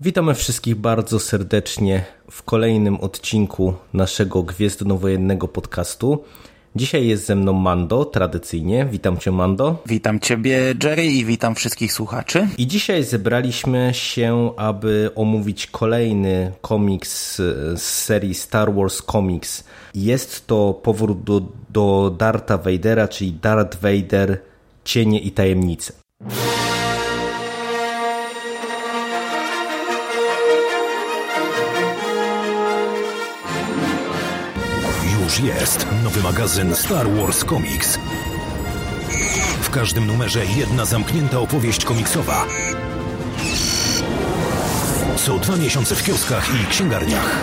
Witamy wszystkich bardzo serdecznie w kolejnym odcinku naszego Gwiezdnowojennego podcastu. Dzisiaj jest ze mną Mando, tradycyjnie. Witam Cię, Mando. Witam Ciebie, Jerry, i witam wszystkich słuchaczy. I dzisiaj zebraliśmy się, aby omówić kolejny komiks z serii Star Wars Comics. Jest to powrót do, do Darta Vadera, czyli Darth Vader, Cienie i Tajemnice. Już jest nowy magazyn Star Wars Comics. W każdym numerze jedna zamknięta opowieść komiksowa. Co dwa miesiące w kioskach i księgarniach.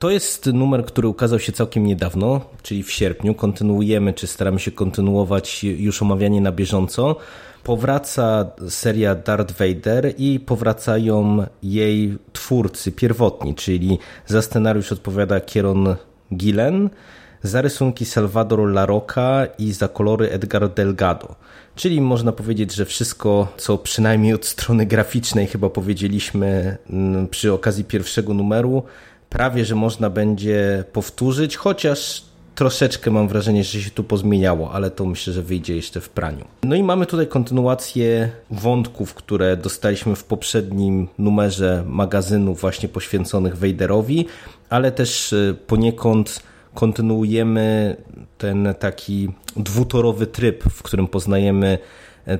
To jest numer, który ukazał się całkiem niedawno, czyli w sierpniu. Kontynuujemy, czy staramy się kontynuować już omawianie na bieżąco. Powraca seria Darth Vader i powracają jej twórcy pierwotni, czyli za scenariusz odpowiada Kieron Gillen, za rysunki Salvador Larocca i za kolory Edgar Delgado. Czyli można powiedzieć, że wszystko, co przynajmniej od strony graficznej chyba powiedzieliśmy mm, przy okazji pierwszego numeru, prawie że można będzie powtórzyć, chociaż troszeczkę mam wrażenie, że się tu pozmieniało, ale to myślę, że wyjdzie jeszcze w praniu. No i mamy tutaj kontynuację wątków, które dostaliśmy w poprzednim numerze magazynu właśnie poświęconych Vaderowi, ale też e, poniekąd kontynuujemy ten taki dwutorowy tryb, w którym poznajemy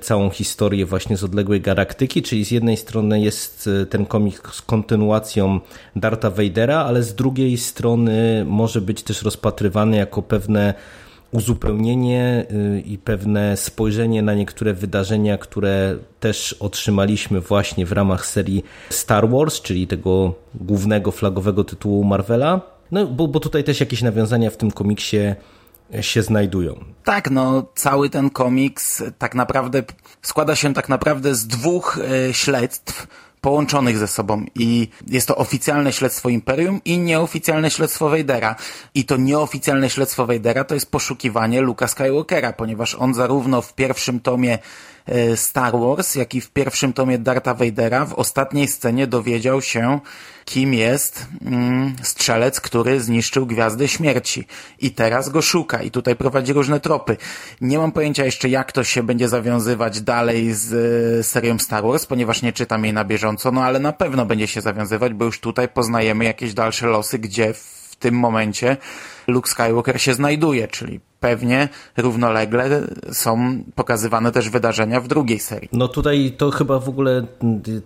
całą historię właśnie z odległej galaktyki, czyli z jednej strony jest e, ten komik z kontynuacją Darta Vadera, ale z drugiej strony może być też rozpatrywany jako pewne uzupełnienie e, i pewne spojrzenie na niektóre wydarzenia, które też otrzymaliśmy właśnie w ramach serii Star Wars, czyli tego głównego flagowego tytułu Marvela. No, bo, bo tutaj też jakieś nawiązania w tym komiksie się znajdują. Tak, no cały ten komiks tak naprawdę składa się tak naprawdę z dwóch e, śledztw połączonych ze sobą i jest to oficjalne śledztwo Imperium i nieoficjalne śledztwo Vadera. I to nieoficjalne śledztwo Vadera to jest poszukiwanie Luka Skywalkera, ponieważ on zarówno w pierwszym tomie e, Star Wars, jak i w pierwszym tomie Darta Vadera w ostatniej scenie dowiedział się, kim jest mm, strzelec, który zniszczył Gwiazdę Śmierci. I teraz go szuka i tutaj prowadzi różne tropy. Nie mam pojęcia jeszcze, jak to się będzie zawiązywać dalej z y, serią Star Wars, ponieważ nie czytam jej na bieżąco, no ale na pewno będzie się zawiązywać, bo już tutaj poznajemy jakieś dalsze losy, gdzie w tym momencie Luke Skywalker się znajduje, czyli pewnie równolegle są pokazywane też wydarzenia w drugiej serii. No tutaj to chyba w ogóle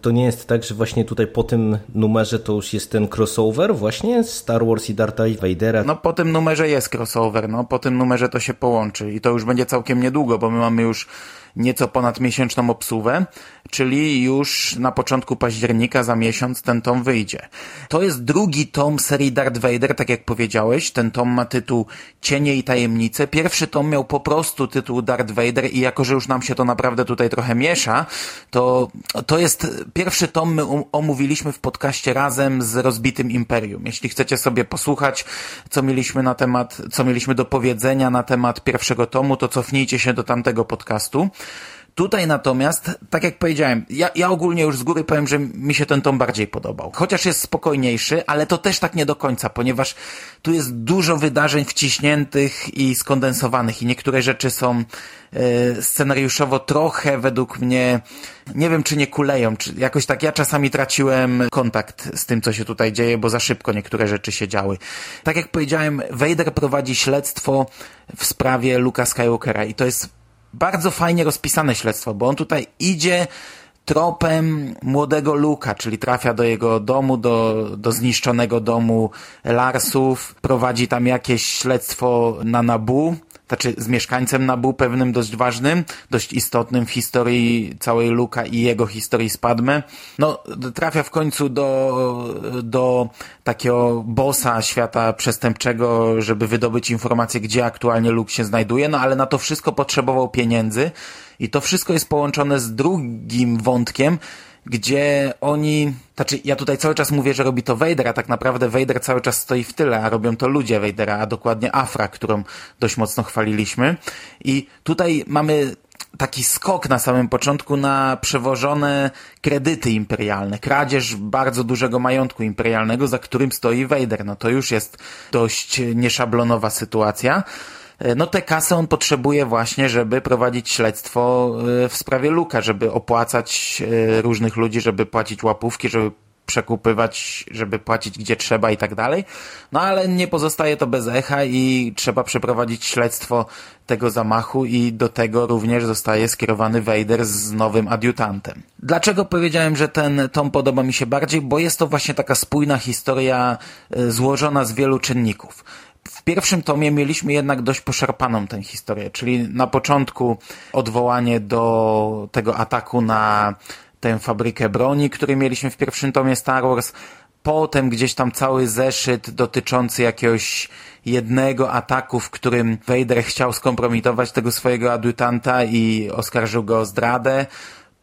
to nie jest tak, że właśnie tutaj po tym numerze to już jest ten crossover właśnie Star Wars i Darth Vadera. No po tym numerze jest crossover, no po tym numerze to się połączy i to już będzie całkiem niedługo, bo my mamy już nieco ponad miesięczną obsługę, czyli już na początku października za miesiąc ten tom wyjdzie. To jest drugi tom serii Darth Vader, tak jak powiedziałeś. Ten tom ma tytuł Cienie i Tajemnice. Pierwszy tom miał po prostu tytuł Darth Vader i jako, że już nam się to naprawdę tutaj trochę miesza, to to jest pierwszy tom my omówiliśmy w podcaście razem z Rozbitym Imperium. Jeśli chcecie sobie posłuchać, co mieliśmy na temat, co mieliśmy do powiedzenia na temat pierwszego tomu, to cofnijcie się do tamtego podcastu. Tutaj natomiast, tak jak powiedziałem, ja, ja ogólnie już z góry powiem, że mi się ten tom bardziej podobał. Chociaż jest spokojniejszy, ale to też tak nie do końca, ponieważ tu jest dużo wydarzeń wciśniętych i skondensowanych i niektóre rzeczy są e, scenariuszowo trochę według mnie, nie wiem czy nie kuleją, czy jakoś tak ja czasami traciłem kontakt z tym, co się tutaj dzieje, bo za szybko niektóre rzeczy się działy. Tak jak powiedziałem, Vader prowadzi śledztwo w sprawie Luka Skywalkera i to jest bardzo fajnie rozpisane śledztwo, bo on tutaj idzie tropem młodego Luka, czyli trafia do jego domu, do, do zniszczonego domu Larsów, prowadzi tam jakieś śledztwo na Nabu, znaczy z mieszkańcem Nabu pewnym dość ważnym, dość istotnym w historii całej Luka i jego historii z Padme. No, trafia w końcu do, do takiego bossa świata przestępczego, żeby wydobyć informację, gdzie aktualnie Luke się znajduje, no ale na to wszystko potrzebował pieniędzy i to wszystko jest połączone z drugim wątkiem, gdzie oni, znaczy ja tutaj cały czas mówię, że robi to Vader, a tak naprawdę Vader cały czas stoi w tyle, a robią to ludzie Vadera, a dokładnie Afra, którą dość mocno chwaliliśmy. I tutaj mamy taki skok na samym początku na przewożone kredyty imperialne, kradzież bardzo dużego majątku imperialnego, za którym stoi Vader. No to już jest dość nieszablonowa sytuacja. No tę kasę on potrzebuje właśnie, żeby prowadzić śledztwo e, w sprawie Luka, żeby opłacać e, różnych ludzi, żeby płacić łapówki, żeby przekupywać, żeby płacić gdzie trzeba i tak dalej. No ale nie pozostaje to bez echa i trzeba przeprowadzić śledztwo tego zamachu i do tego również zostaje skierowany Vader z nowym adiutantem. Dlaczego powiedziałem, że ten tom podoba mi się bardziej? Bo jest to właśnie taka spójna historia e, złożona z wielu czynników. W pierwszym tomie mieliśmy jednak dość poszarpaną tę historię, czyli na początku odwołanie do tego ataku na tę fabrykę broni, który mieliśmy w pierwszym tomie Star Wars. Potem gdzieś tam cały zeszyt dotyczący jakiegoś jednego ataku, w którym Vader chciał skompromitować tego swojego adiutanta i oskarżył go o zdradę.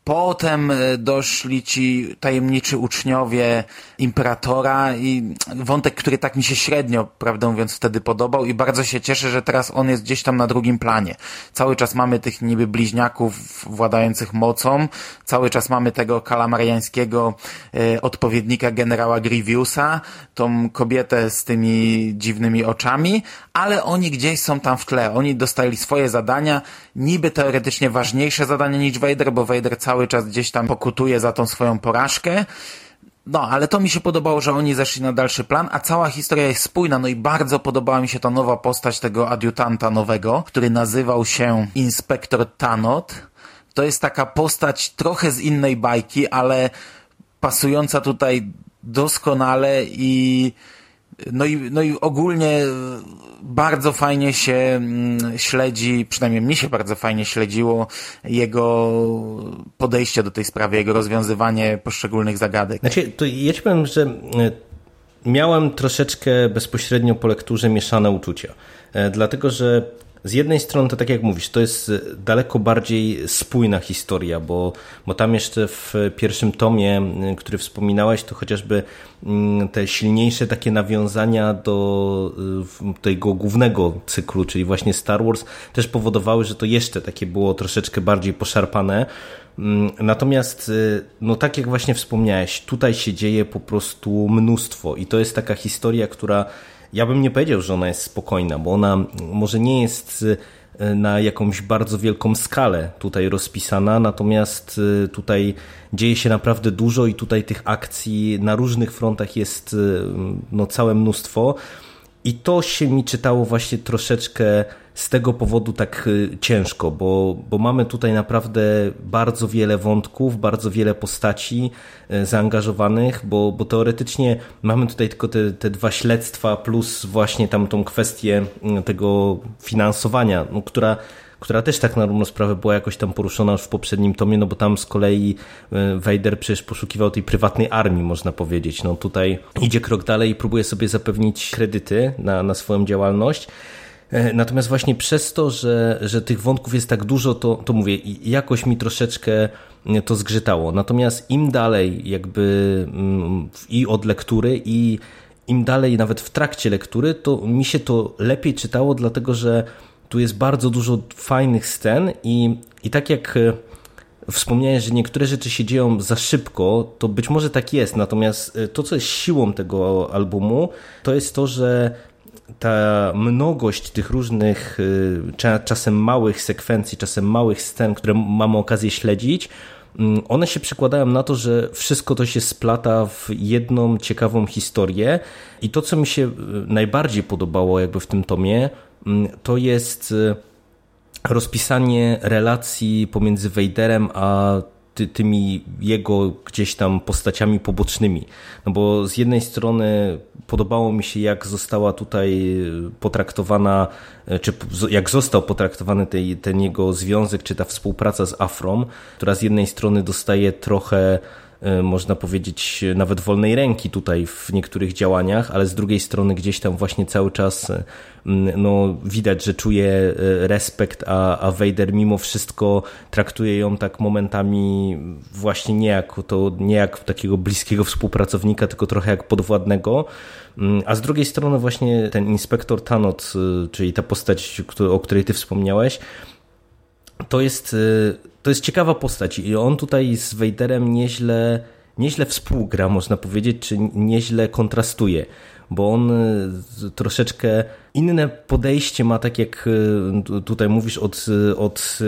Potem e, doszli ci tajemniczy uczniowie imperatora i wątek, który tak mi się średnio, prawdę mówiąc, wtedy podobał i bardzo się cieszę, że teraz on jest gdzieś tam na drugim planie. Cały czas mamy tych niby bliźniaków władających mocą, cały czas mamy tego kalamariańskiego e, odpowiednika generała Grievousa, tą kobietę z tymi dziwnymi oczami, ale oni gdzieś są tam w tle. Oni dostali swoje zadania, niby teoretycznie ważniejsze zadania niż Vader, bo Vader cały czas gdzieś tam pokutuje za tą swoją porażkę. No, ale to mi się podobało, że oni zeszli na dalszy plan, a cała historia jest spójna, no i bardzo podobała mi się ta nowa postać tego adiutanta nowego, który nazywał się Inspektor Tanot. To jest taka postać trochę z innej bajki, ale pasująca tutaj doskonale i no i, no i ogólnie bardzo fajnie się mm, śledzi, przynajmniej mnie się bardzo fajnie śledziło jego podejście do tej sprawy, jego rozwiązywanie poszczególnych zagadek. Znaczy, to ja ci powiem, że e, miałem troszeczkę bezpośrednio po lekturze mieszane uczucia. E, dlatego, że z jednej strony to tak jak mówisz, to jest daleko bardziej spójna historia, bo, bo tam jeszcze w pierwszym tomie, który wspominałeś, to chociażby mm, te silniejsze takie nawiązania do tego głównego cyklu, czyli właśnie Star Wars, też powodowały, że to jeszcze takie było troszeczkę bardziej poszarpane. Mm, natomiast, y, no tak jak właśnie wspomniałeś, tutaj się dzieje po prostu mnóstwo i to jest taka historia, która ja bym nie powiedział, że ona jest spokojna, bo ona może nie jest e, na jakąś bardzo wielką skalę tutaj rozpisana, natomiast e, tutaj dzieje się naprawdę dużo i tutaj tych akcji na różnych frontach jest e, no, całe mnóstwo. I to się mi czytało właśnie troszeczkę z tego powodu tak y, ciężko, bo, bo mamy tutaj naprawdę bardzo wiele wątków, bardzo wiele postaci y, zaangażowanych, bo, bo teoretycznie mamy tutaj tylko te, te dwa śledztwa plus właśnie tam tą kwestię y, tego finansowania, no, która która też tak na równą sprawę była jakoś tam poruszona już w poprzednim tomie, no bo tam z kolei Vader przecież poszukiwał tej prywatnej armii, można powiedzieć. No tutaj idzie krok dalej i próbuje sobie zapewnić kredyty na, na swoją działalność. E, natomiast właśnie przez to, że, że tych wątków jest tak dużo, to, to mówię, jakoś mi troszeczkę to zgrzytało. Natomiast im dalej jakby mm, i od lektury i im dalej nawet w trakcie lektury, to mi się to lepiej czytało, dlatego że tu jest bardzo dużo fajnych scen i, i tak jak e, wspomniałeś, że niektóre rzeczy się dzieją za szybko, to być może tak jest, natomiast e, to, co jest siłą tego albumu, to jest to, że ta mnogość tych różnych, y, czasem małych sekwencji, czasem małych scen, które mamy okazję śledzić, mm, one się przekładają na to, że wszystko to się splata w jedną ciekawą historię. I to, co mi się y, najbardziej podobało jakby w tym tomie, mm, to jest y, rozpisanie relacji pomiędzy Vaderem a ty, tymi jego gdzieś tam postaciami pobocznymi. No bo z jednej strony podobało mi się, jak została tutaj potraktowana, czy jak został potraktowany tej, ten jego związek, czy ta współpraca z Afrom, która z jednej strony dostaje trochę można powiedzieć, nawet wolnej ręki tutaj w niektórych działaniach, ale z drugiej strony gdzieś tam właśnie cały czas no, widać, że czuje respekt, a, a Vader mimo wszystko traktuje ją tak momentami właśnie nie jak, to, nie jak takiego bliskiego współpracownika, tylko trochę jak podwładnego. A z drugiej strony właśnie ten inspektor Tanot, czyli ta postać, o której ty wspomniałeś, to jest, y, to jest ciekawa postać i on tutaj z Vaderem nieźle, nieźle współgra, można powiedzieć, czy nieźle kontrastuje, bo on y, troszeczkę inne podejście ma, tak jak e, tutaj mówisz, od, od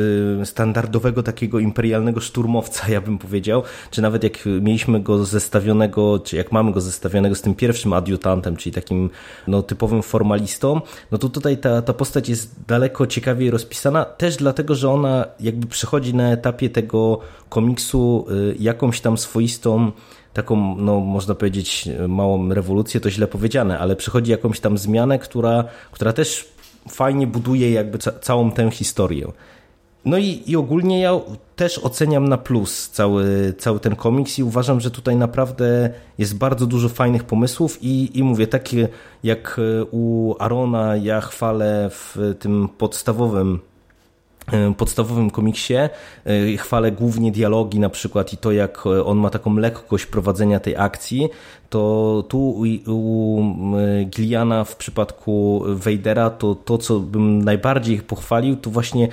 e, standardowego takiego imperialnego szturmowca, ja bym powiedział, czy nawet jak mieliśmy go zestawionego, czy jak mamy go zestawionego z tym pierwszym adiutantem, czyli takim no, typowym formalistą, no to tutaj ta, ta postać jest daleko ciekawiej rozpisana, też dlatego, że ona jakby przechodzi na etapie tego komiksu jakąś tam swoistą taką, no można powiedzieć, małą rewolucję, to źle powiedziane, ale przychodzi jakąś tam zmianę, która, która też fajnie buduje jakby ca całą tę historię. No i, i ogólnie ja też oceniam na plus cały, cały ten komiks i uważam, że tutaj naprawdę jest bardzo dużo fajnych pomysłów i, i mówię, takie jak u Arona ja chwalę w tym podstawowym E, podstawowym komiksie. E, chwalę głównie dialogi na przykład i to, jak on ma taką lekkość prowadzenia tej akcji, to tu u, u Gilliana w przypadku Vadera to to, co bym najbardziej pochwalił, to właśnie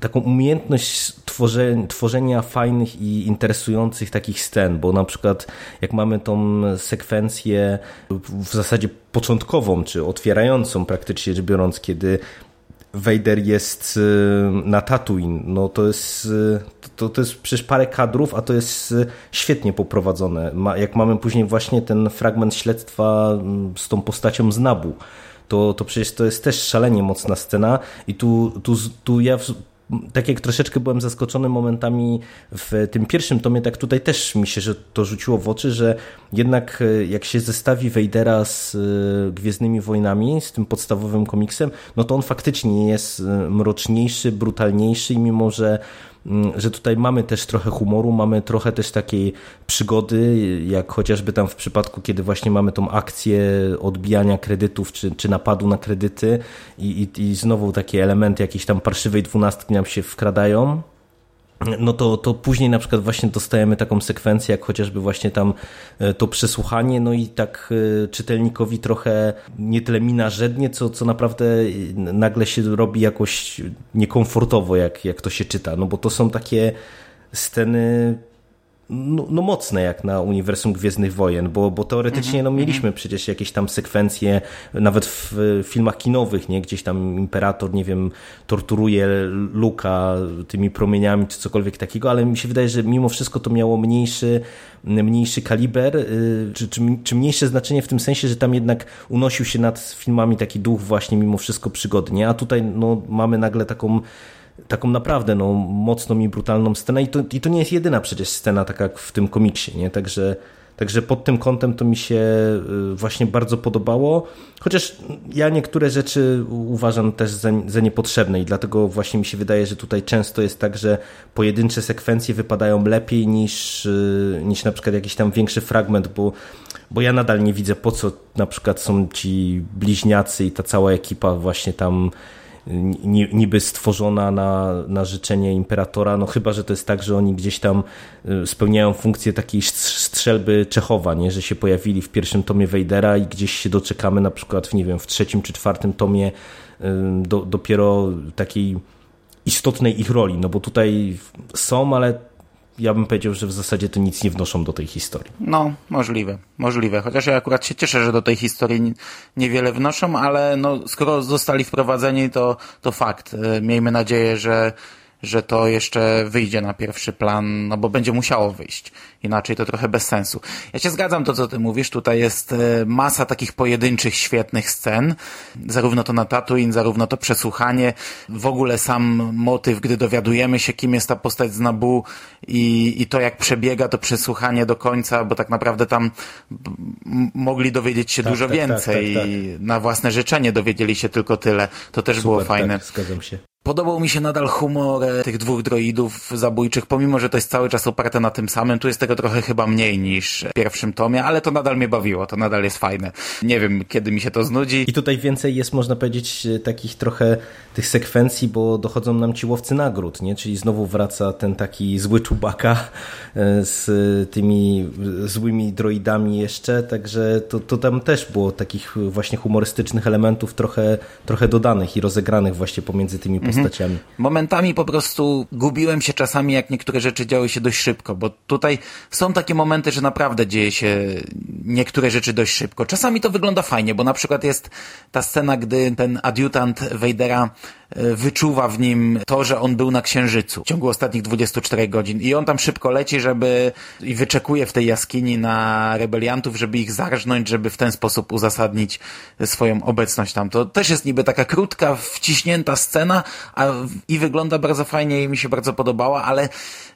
taką umiejętność tworzenia, tworzenia fajnych i interesujących takich scen, bo na przykład jak mamy tą sekwencję w zasadzie początkową, czy otwierającą praktycznie rzecz biorąc, kiedy Vader jest y, na Tatooine, no to jest, y, to, to jest przecież parę kadrów, a to jest y, świetnie poprowadzone. Jak mamy później właśnie ten fragment śledztwa mm, z tą postacią z Nabu, to, to przecież to jest też szalenie mocna scena i tu, tu, tu ja tak jak troszeczkę byłem zaskoczony momentami w tym pierwszym tomie, tak tutaj też mi się że to rzuciło w oczy, że jednak e, jak się zestawi Vadera z e, Gwiezdnymi Wojnami, z tym podstawowym komiksem, no to on faktycznie jest e, mroczniejszy, brutalniejszy i mimo, że że tutaj mamy też trochę humoru, mamy trochę też takiej przygody, jak chociażby tam w przypadku, kiedy właśnie mamy tą akcję odbijania kredytów, czy, czy napadu na kredyty i, i, i znowu takie elementy jakiejś tam parszywej dwunastki nam się wkradają no to, to później na przykład właśnie dostajemy taką sekwencję, jak chociażby właśnie tam e, to przesłuchanie, no i tak e, czytelnikowi trochę nie tyle mina żednie, co, co naprawdę nagle się robi jakoś niekomfortowo, jak, jak to się czyta, no bo to są takie sceny no, no, mocne jak na uniwersum Gwiezdnych Wojen, bo, bo teoretycznie no, mhm, mieliśmy mhm. przecież jakieś tam sekwencje, nawet w filmach kinowych, nie? gdzieś tam Imperator, nie wiem, torturuje Luka tymi promieniami czy cokolwiek takiego, ale mi się wydaje, że mimo wszystko to miało mniejszy, mniejszy kaliber, y, czy, czy, czy mniejsze znaczenie w tym sensie, że tam jednak unosił się nad filmami taki duch właśnie mimo wszystko przygodnie, a tutaj no, mamy nagle taką taką naprawdę no, mocną i brutalną scenę i to, i to nie jest jedyna przecież scena taka jak w tym komiksie, nie? Także, także pod tym kątem to mi się y, właśnie bardzo podobało, chociaż ja niektóre rzeczy uważam też za, za niepotrzebne i dlatego właśnie mi się wydaje, że tutaj często jest tak, że pojedyncze sekwencje wypadają lepiej niż, y, niż na przykład jakiś tam większy fragment, bo bo ja nadal nie widzę po co na przykład są ci bliźniacy i ta cała ekipa właśnie tam niby stworzona na, na życzenie imperatora, no chyba, że to jest tak, że oni gdzieś tam y, spełniają funkcję takiej strzelby Czechowa, nie? że się pojawili w pierwszym tomie Wejdera i gdzieś się doczekamy na przykład nie wiem, w trzecim czy czwartym tomie y, do, dopiero takiej istotnej ich roli, no bo tutaj są, ale ja bym powiedział, że w zasadzie to nic nie wnoszą do tej historii. No, możliwe, możliwe. Chociaż ja akurat się cieszę, że do tej historii niewiele wnoszą, ale no, skoro zostali wprowadzeni, to, to fakt. E, miejmy nadzieję, że że to jeszcze wyjdzie na pierwszy plan, no bo będzie musiało wyjść. Inaczej to trochę bez sensu. Ja się zgadzam to, co ty mówisz. Tutaj jest e, masa takich pojedynczych, świetnych scen. Zarówno to na Tatooine, zarówno to przesłuchanie, w ogóle sam motyw, gdy dowiadujemy się, kim jest ta postać z Nabu i, i to, jak przebiega to przesłuchanie do końca, bo tak naprawdę tam mogli dowiedzieć się tak, dużo tak, tak więcej. Tak, tak, na własne życzenie dowiedzieli się tylko tyle. To też Super, było fajne. zgadzam się. Podobał mi się nadal humor e, tych dwóch droidów zabójczych, pomimo, że to jest cały czas oparte na tym samym. Tu jest tego trochę chyba mniej niż w pierwszym tomie, ale to nadal mnie bawiło, to nadal jest fajne. Nie wiem, kiedy mi się to znudzi. I tutaj więcej jest, można powiedzieć, takich trochę tych sekwencji, bo dochodzą nam ci łowcy nagród, nie? Czyli znowu wraca ten taki zły czubaka e, z tymi złymi droidami jeszcze, także to, to tam też było takich właśnie humorystycznych elementów trochę, trochę dodanych i rozegranych właśnie pomiędzy tymi postaciami postaciami. Momentami po prostu gubiłem się czasami, jak niektóre rzeczy działy się dość szybko, bo tutaj są takie momenty, że naprawdę dzieje się niektóre rzeczy dość szybko. Czasami to wygląda fajnie, bo na przykład jest ta scena, gdy ten adiutant Vadera e, wyczuwa w nim to, że on był na Księżycu w ciągu ostatnich 24 godzin i on tam szybko leci, żeby i wyczekuje w tej jaskini na rebeliantów, żeby ich zarżnąć, żeby w ten sposób uzasadnić swoją obecność tam. To też jest niby taka krótka, wciśnięta scena, a, i wygląda bardzo fajnie i mi się bardzo podobała, ale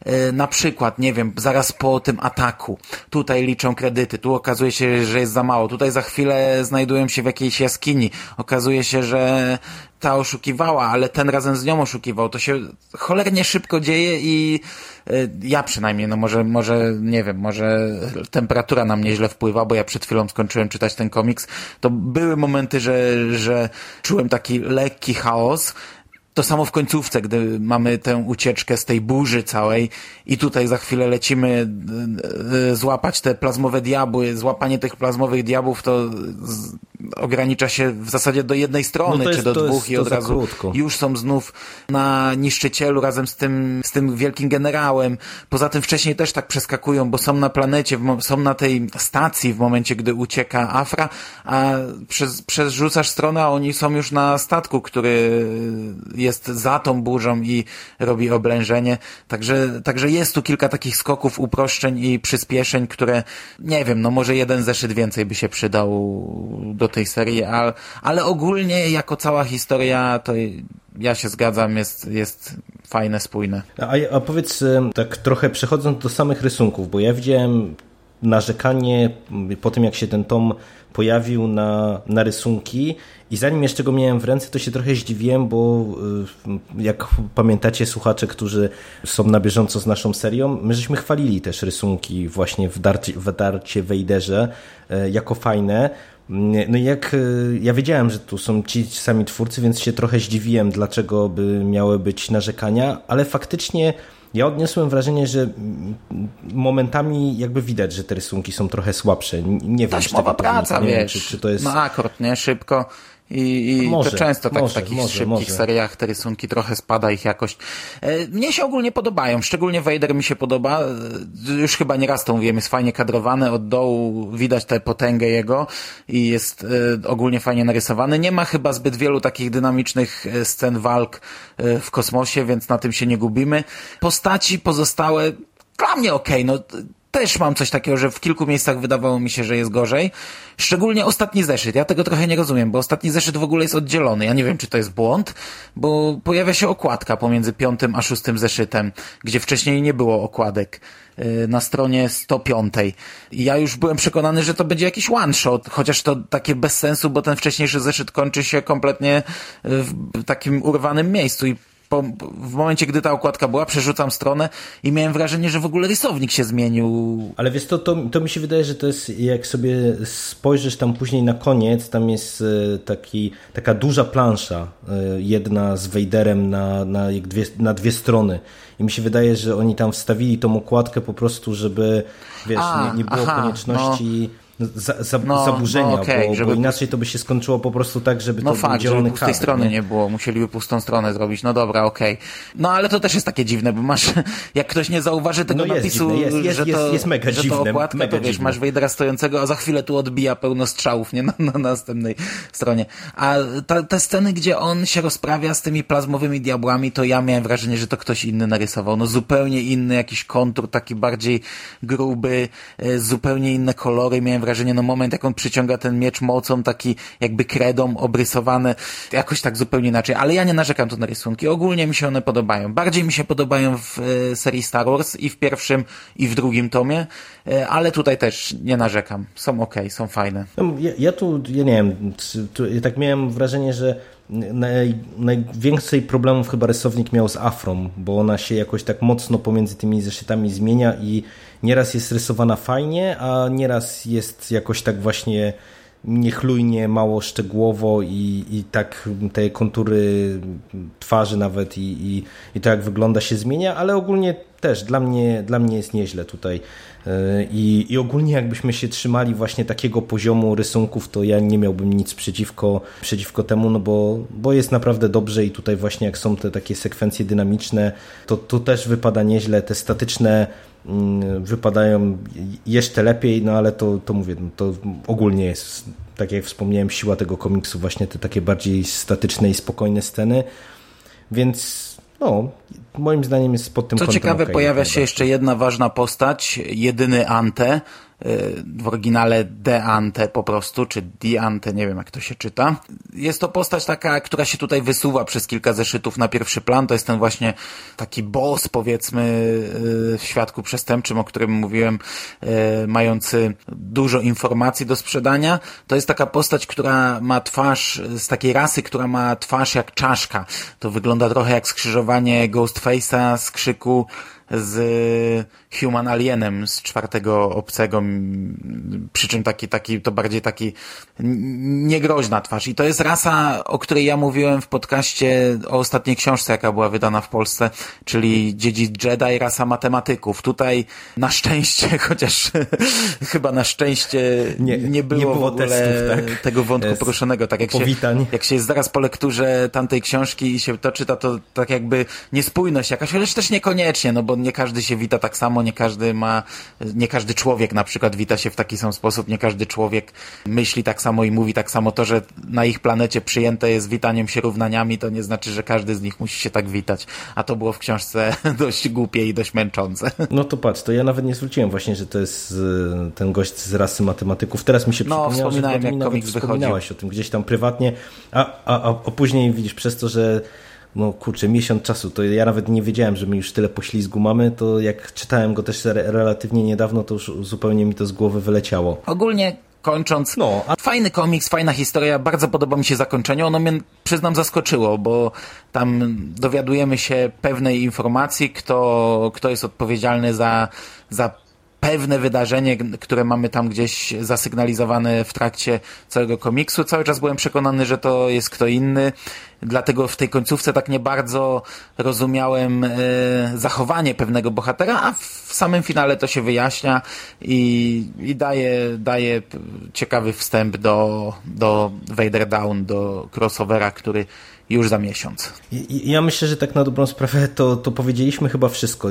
e, na przykład, nie wiem, zaraz po tym ataku, tutaj liczą kredyty, tu okazuje się, że jest za mało, tutaj za chwilę znajdują się w jakiejś jaskini, okazuje się, że ta oszukiwała, ale ten razem z nią oszukiwał. To się cholernie szybko dzieje i e, ja przynajmniej, no może, może, nie wiem, może temperatura na mnie źle wpływa, bo ja przed chwilą skończyłem czytać ten komiks. To były momenty, że, że czułem taki lekki chaos, to samo w końcówce, gdy mamy tę ucieczkę z tej burzy całej i tutaj za chwilę lecimy e, e, złapać te plazmowe diabły. Złapanie tych plazmowych diabłów to ogranicza się w zasadzie do jednej strony, no jest, czy do dwóch jest, i od razu krótko. już są znów na niszczycielu razem z tym, z tym wielkim generałem. Poza tym wcześniej też tak przeskakują, bo są na planecie, są na tej stacji w momencie, gdy ucieka Afra, a przez, przez rzucasz stronę, a oni są już na statku, który jest za tą burzą i robi oblężenie. Także, także jest tu kilka takich skoków, uproszczeń i przyspieszeń, które nie wiem, no może jeden zeszyt więcej by się przydał do tej serii, ale, ale ogólnie jako cała historia to ja się zgadzam, jest, jest fajne, spójne. A, a powiedz tak trochę przechodząc do samych rysunków, bo ja widziałem narzekanie po tym, jak się ten tom pojawił na, na rysunki i zanim jeszcze go miałem w ręce, to się trochę zdziwiłem, bo y, jak pamiętacie słuchacze, którzy są na bieżąco z naszą serią, my żeśmy chwalili też rysunki właśnie w Darcie, w Darcie Wejderze y, jako fajne. No i jak y, ja wiedziałem, że tu są ci sami twórcy, więc się trochę zdziwiłem, dlaczego by miały być narzekania, ale faktycznie ja odniosłem wrażenie, że momentami jakby widać, że te rysunki są trochę słabsze. Nie wiem, Taśmowa praca, wiesz. Wiem, czy, czy to jest... No akord, nie? Szybko i, i może, to często tak może, w takich może, szybkich seriach te rysunki trochę spada ich jakość. E, mnie się ogólnie podobają, szczególnie Vader mi się podoba. E, już chyba nieraz to mówiłem, jest fajnie kadrowany, od dołu widać tę potęgę jego i jest e, ogólnie fajnie narysowany. Nie ma chyba zbyt wielu takich dynamicznych scen walk w kosmosie, więc na tym się nie gubimy. Postaci pozostałe dla mnie okej, okay, no też mam coś takiego, że w kilku miejscach wydawało mi się, że jest gorzej. Szczególnie ostatni zeszyt. Ja tego trochę nie rozumiem, bo ostatni zeszyt w ogóle jest oddzielony. Ja nie wiem, czy to jest błąd, bo pojawia się okładka pomiędzy piątym a szóstym zeszytem, gdzie wcześniej nie było okładek y, na stronie 105. I ja już byłem przekonany, że to będzie jakiś one shot, chociaż to takie bez sensu, bo ten wcześniejszy zeszyt kończy się kompletnie w takim urwanym miejscu i po, w momencie, gdy ta okładka była, przerzucam stronę i miałem wrażenie, że w ogóle rysownik się zmienił. Ale wiesz, to, to, to mi się wydaje, że to jest, jak sobie spojrzysz tam później na koniec, tam jest e, taki, taka duża plansza, e, jedna z Wejderem na, na, dwie, na dwie strony. I mi się wydaje, że oni tam wstawili tą okładkę po prostu, żeby, wiesz, A, nie, nie było aha, konieczności... No za, za, no, zaburzenia, no okay, bo, żeby... bo, inaczej to by się skończyło po prostu tak, żeby no to fakt, był żeby pustej strony nie? nie było, musieliby pustą stronę zrobić, no dobra, okej. Okay. No ale to też jest takie dziwne, bo masz, jak ktoś nie zauważy tego no napisu, jest, jest, że, to, jest, mega że to okładka, mega to wiesz, dziwne. masz Wejdera stojącego, a za chwilę tu odbija pełno strzałów, nie, na, na następnej stronie. A ta, te sceny, gdzie on się rozprawia z tymi plazmowymi diabłami, to ja miałem wrażenie, że to ktoś inny narysował, no zupełnie inny jakiś kontur, taki bardziej gruby, e, zupełnie inne kolory, miałem wrażenie, wrażenie, no moment jak on przyciąga ten miecz mocą, taki jakby kredą obrysowane, jakoś tak zupełnie inaczej, ale ja nie narzekam tu na rysunki. Ogólnie mi się one podobają. Bardziej mi się podobają w e, serii Star Wars i w pierwszym i w drugim tomie, e, ale tutaj też nie narzekam. Są ok, są fajne. No, ja, ja, tu, ja nie wiem, tu, tak miałem wrażenie, że naj, najwięcej problemów chyba rysownik miał z Afrą, bo ona się jakoś tak mocno pomiędzy tymi zeszytami zmienia i nieraz jest rysowana fajnie, a nieraz jest jakoś tak właśnie niechlujnie, mało szczegółowo i, i tak te kontury twarzy nawet i, i, i to jak wygląda się zmienia, ale ogólnie też dla mnie, dla mnie jest nieźle tutaj. E, I, I ogólnie jakbyśmy się trzymali właśnie takiego poziomu rysunków, to ja nie miałbym nic przeciwko, przeciwko temu, no bo, bo jest naprawdę dobrze i tutaj właśnie jak są te takie sekwencje dynamiczne, to, to też wypada nieźle. Te statyczne mm, wypadają jeszcze lepiej, no ale to, to mówię, no to ogólnie jest, tak jak wspomniałem, siła tego komiksu, właśnie te takie bardziej statyczne i spokojne sceny, więc no, moim zdaniem jest pod tym Co ciekawe, pojawia się jeszcze jedna ważna postać, jedyny Ante, w oryginale De Ante po prostu, czy Di Ante, nie wiem jak to się czyta. Jest to postać taka, która się tutaj wysuwa przez kilka zeszytów na pierwszy plan. To jest ten właśnie taki boss, powiedzmy, y, w świadku przestępczym, o którym mówiłem, y, mający dużo informacji do sprzedania. To jest taka postać, która ma twarz, z takiej rasy, która ma twarz jak czaszka. To wygląda trochę jak skrzyżowanie Ghostface'a z krzyku z Human Alienem z czwartego obcego, przy czym taki, taki, to bardziej taki niegroźna twarz. I to jest rasa, o której ja mówiłem w podcaście o ostatniej książce, jaka była wydana w Polsce, czyli Dziedzic Jedi, rasa matematyków. Tutaj na szczęście, chociaż chyba na szczęście nie, nie, było, nie było w ogóle testów, tak? tego wątku jest poruszonego. Tak jak powitań. się, jak się jest zaraz po lekturze tamtej książki i się to czyta, to tak jakby niespójność jakaś, chociaż też niekoniecznie, no bo nie każdy się wita tak samo, nie każdy ma, nie każdy człowiek na przykład wita się w taki sam sposób, nie każdy człowiek myśli tak samo i mówi tak samo. To, że na ich planecie przyjęte jest witaniem się równaniami, to nie znaczy, że każdy z nich musi się tak witać. A to było w książce dość głupie i dość męczące. No to patrz, to ja nawet nie zwróciłem właśnie, że to jest ten gość z rasy matematyków. Teraz mi się no, przypomniało, że jak komiks wspominałaś o tym gdzieś tam prywatnie, a, a, a, a później widzisz, przez to, że no kurczę, miesiąc czasu, to ja nawet nie wiedziałem, że my już tyle poślizgu mamy, to jak czytałem go też re relatywnie niedawno, to już zupełnie mi to z głowy wyleciało. Ogólnie kończąc, no, a... fajny komiks, fajna historia, bardzo podoba mi się zakończenie, ono mnie, przyznam, zaskoczyło, bo tam dowiadujemy się pewnej informacji, kto, kto jest odpowiedzialny za, za pewne wydarzenie, które mamy tam gdzieś zasygnalizowane w trakcie całego komiksu. Cały czas byłem przekonany, że to jest kto inny, dlatego w tej końcówce tak nie bardzo rozumiałem e, zachowanie pewnego bohatera, a w samym finale to się wyjaśnia i, i daje, daje ciekawy wstęp do, do Vader Down, do crossovera, który już za miesiąc. Ja myślę, że tak na dobrą sprawę to, to powiedzieliśmy chyba wszystko.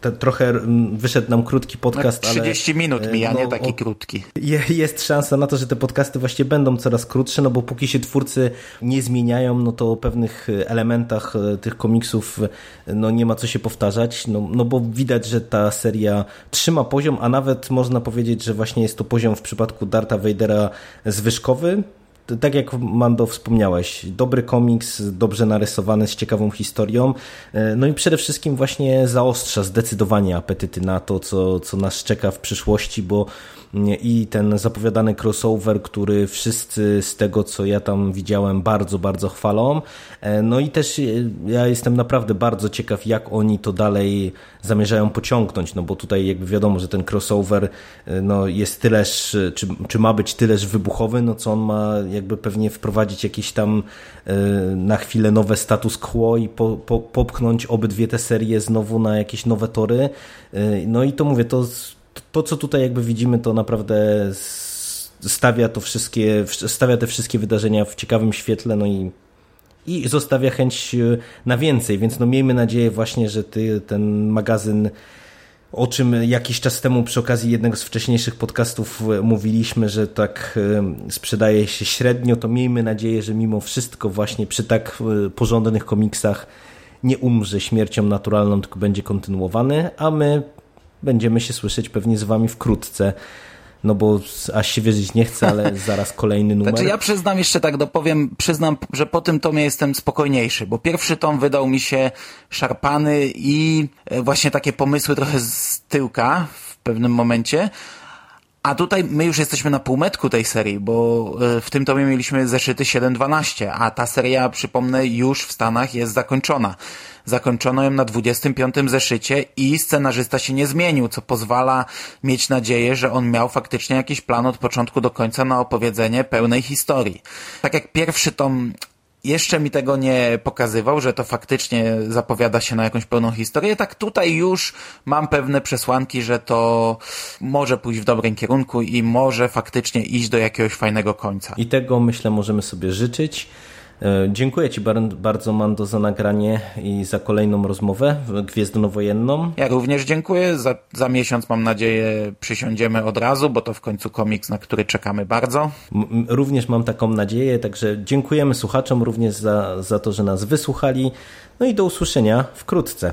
Te, trochę wyszedł nam krótki podcast, no, 30 ale, minut mija, no, nie taki krótki. Jest szansa na to, że te podcasty właśnie będą coraz krótsze, no bo póki się twórcy nie zmieniają, no to o pewnych elementach e, tych komiksów no nie ma co się powtarzać, no, no bo widać, że ta seria trzyma poziom, a nawet można powiedzieć, że właśnie jest to poziom w przypadku Darta Vadera zwyżkowy, tak jak Mando wspomniałeś, dobry komiks, dobrze narysowany, z ciekawą historią, e, no i przede wszystkim właśnie zaostrza zdecydowanie apetyty na to, co, co nas czeka w przyszłości, bo i ten zapowiadany crossover, który wszyscy z tego, co ja tam widziałem, bardzo, bardzo chwalą. E, no i też e, ja jestem naprawdę bardzo ciekaw, jak oni to dalej zamierzają pociągnąć, no bo tutaj jakby wiadomo, że ten crossover no jest tyleż, czy, czy ma być tyleż wybuchowy, no co on ma jakby pewnie wprowadzić jakieś tam na chwilę nowe status quo i po, po, popchnąć obydwie te serie znowu na jakieś nowe tory. No i to mówię, to to, co tutaj jakby widzimy, to naprawdę stawia to wszystkie, stawia te wszystkie wydarzenia w ciekawym świetle, no i i zostawia chęć e, na więcej, więc no miejmy nadzieję właśnie, że ty, ten magazyn, o czym jakiś czas temu przy okazji jednego z wcześniejszych podcastów e, mówiliśmy, że tak e, sprzedaje się średnio, to miejmy nadzieję, że mimo wszystko właśnie przy tak porządnych komiksach nie umrze śmiercią naturalną, tylko będzie kontynuowany, a my będziemy się słyszeć pewnie z Wami wkrótce. No bo aż się wierzyć nie chcę, ale zaraz kolejny numer. Znaczy ja przyznam jeszcze tak, dopowiem, przyznam, że po tym tomie jestem spokojniejszy, bo pierwszy tom wydał mi się szarpany i e, właśnie takie pomysły trochę z tyłka w pewnym momencie, a tutaj my już jesteśmy na półmetku tej serii, bo e, w tym tomie mieliśmy zeszyty 7-12, a ta seria, przypomnę, już w Stanach jest zakończona. Zakończono ją na 25 zeszycie i scenarzysta się nie zmienił, co pozwala mieć nadzieję, że on miał faktycznie jakiś plan od początku do końca na opowiedzenie pełnej historii. Tak jak pierwszy tom jeszcze mi tego nie pokazywał, że to faktycznie zapowiada się na jakąś pełną historię, tak tutaj już mam pewne przesłanki, że to może pójść w dobrym kierunku i może faktycznie iść do jakiegoś fajnego końca. I tego myślę możemy sobie życzyć. E, dziękuję Ci bardzo, Mando, za nagranie i za kolejną rozmowę gwiezdnowojenną. Ja również dziękuję. Za, za miesiąc, mam nadzieję, przysiądziemy od razu, bo to w końcu komiks, na który czekamy bardzo. Również mam taką nadzieję, także dziękujemy słuchaczom również za, za to, że nas wysłuchali. No i do usłyszenia wkrótce.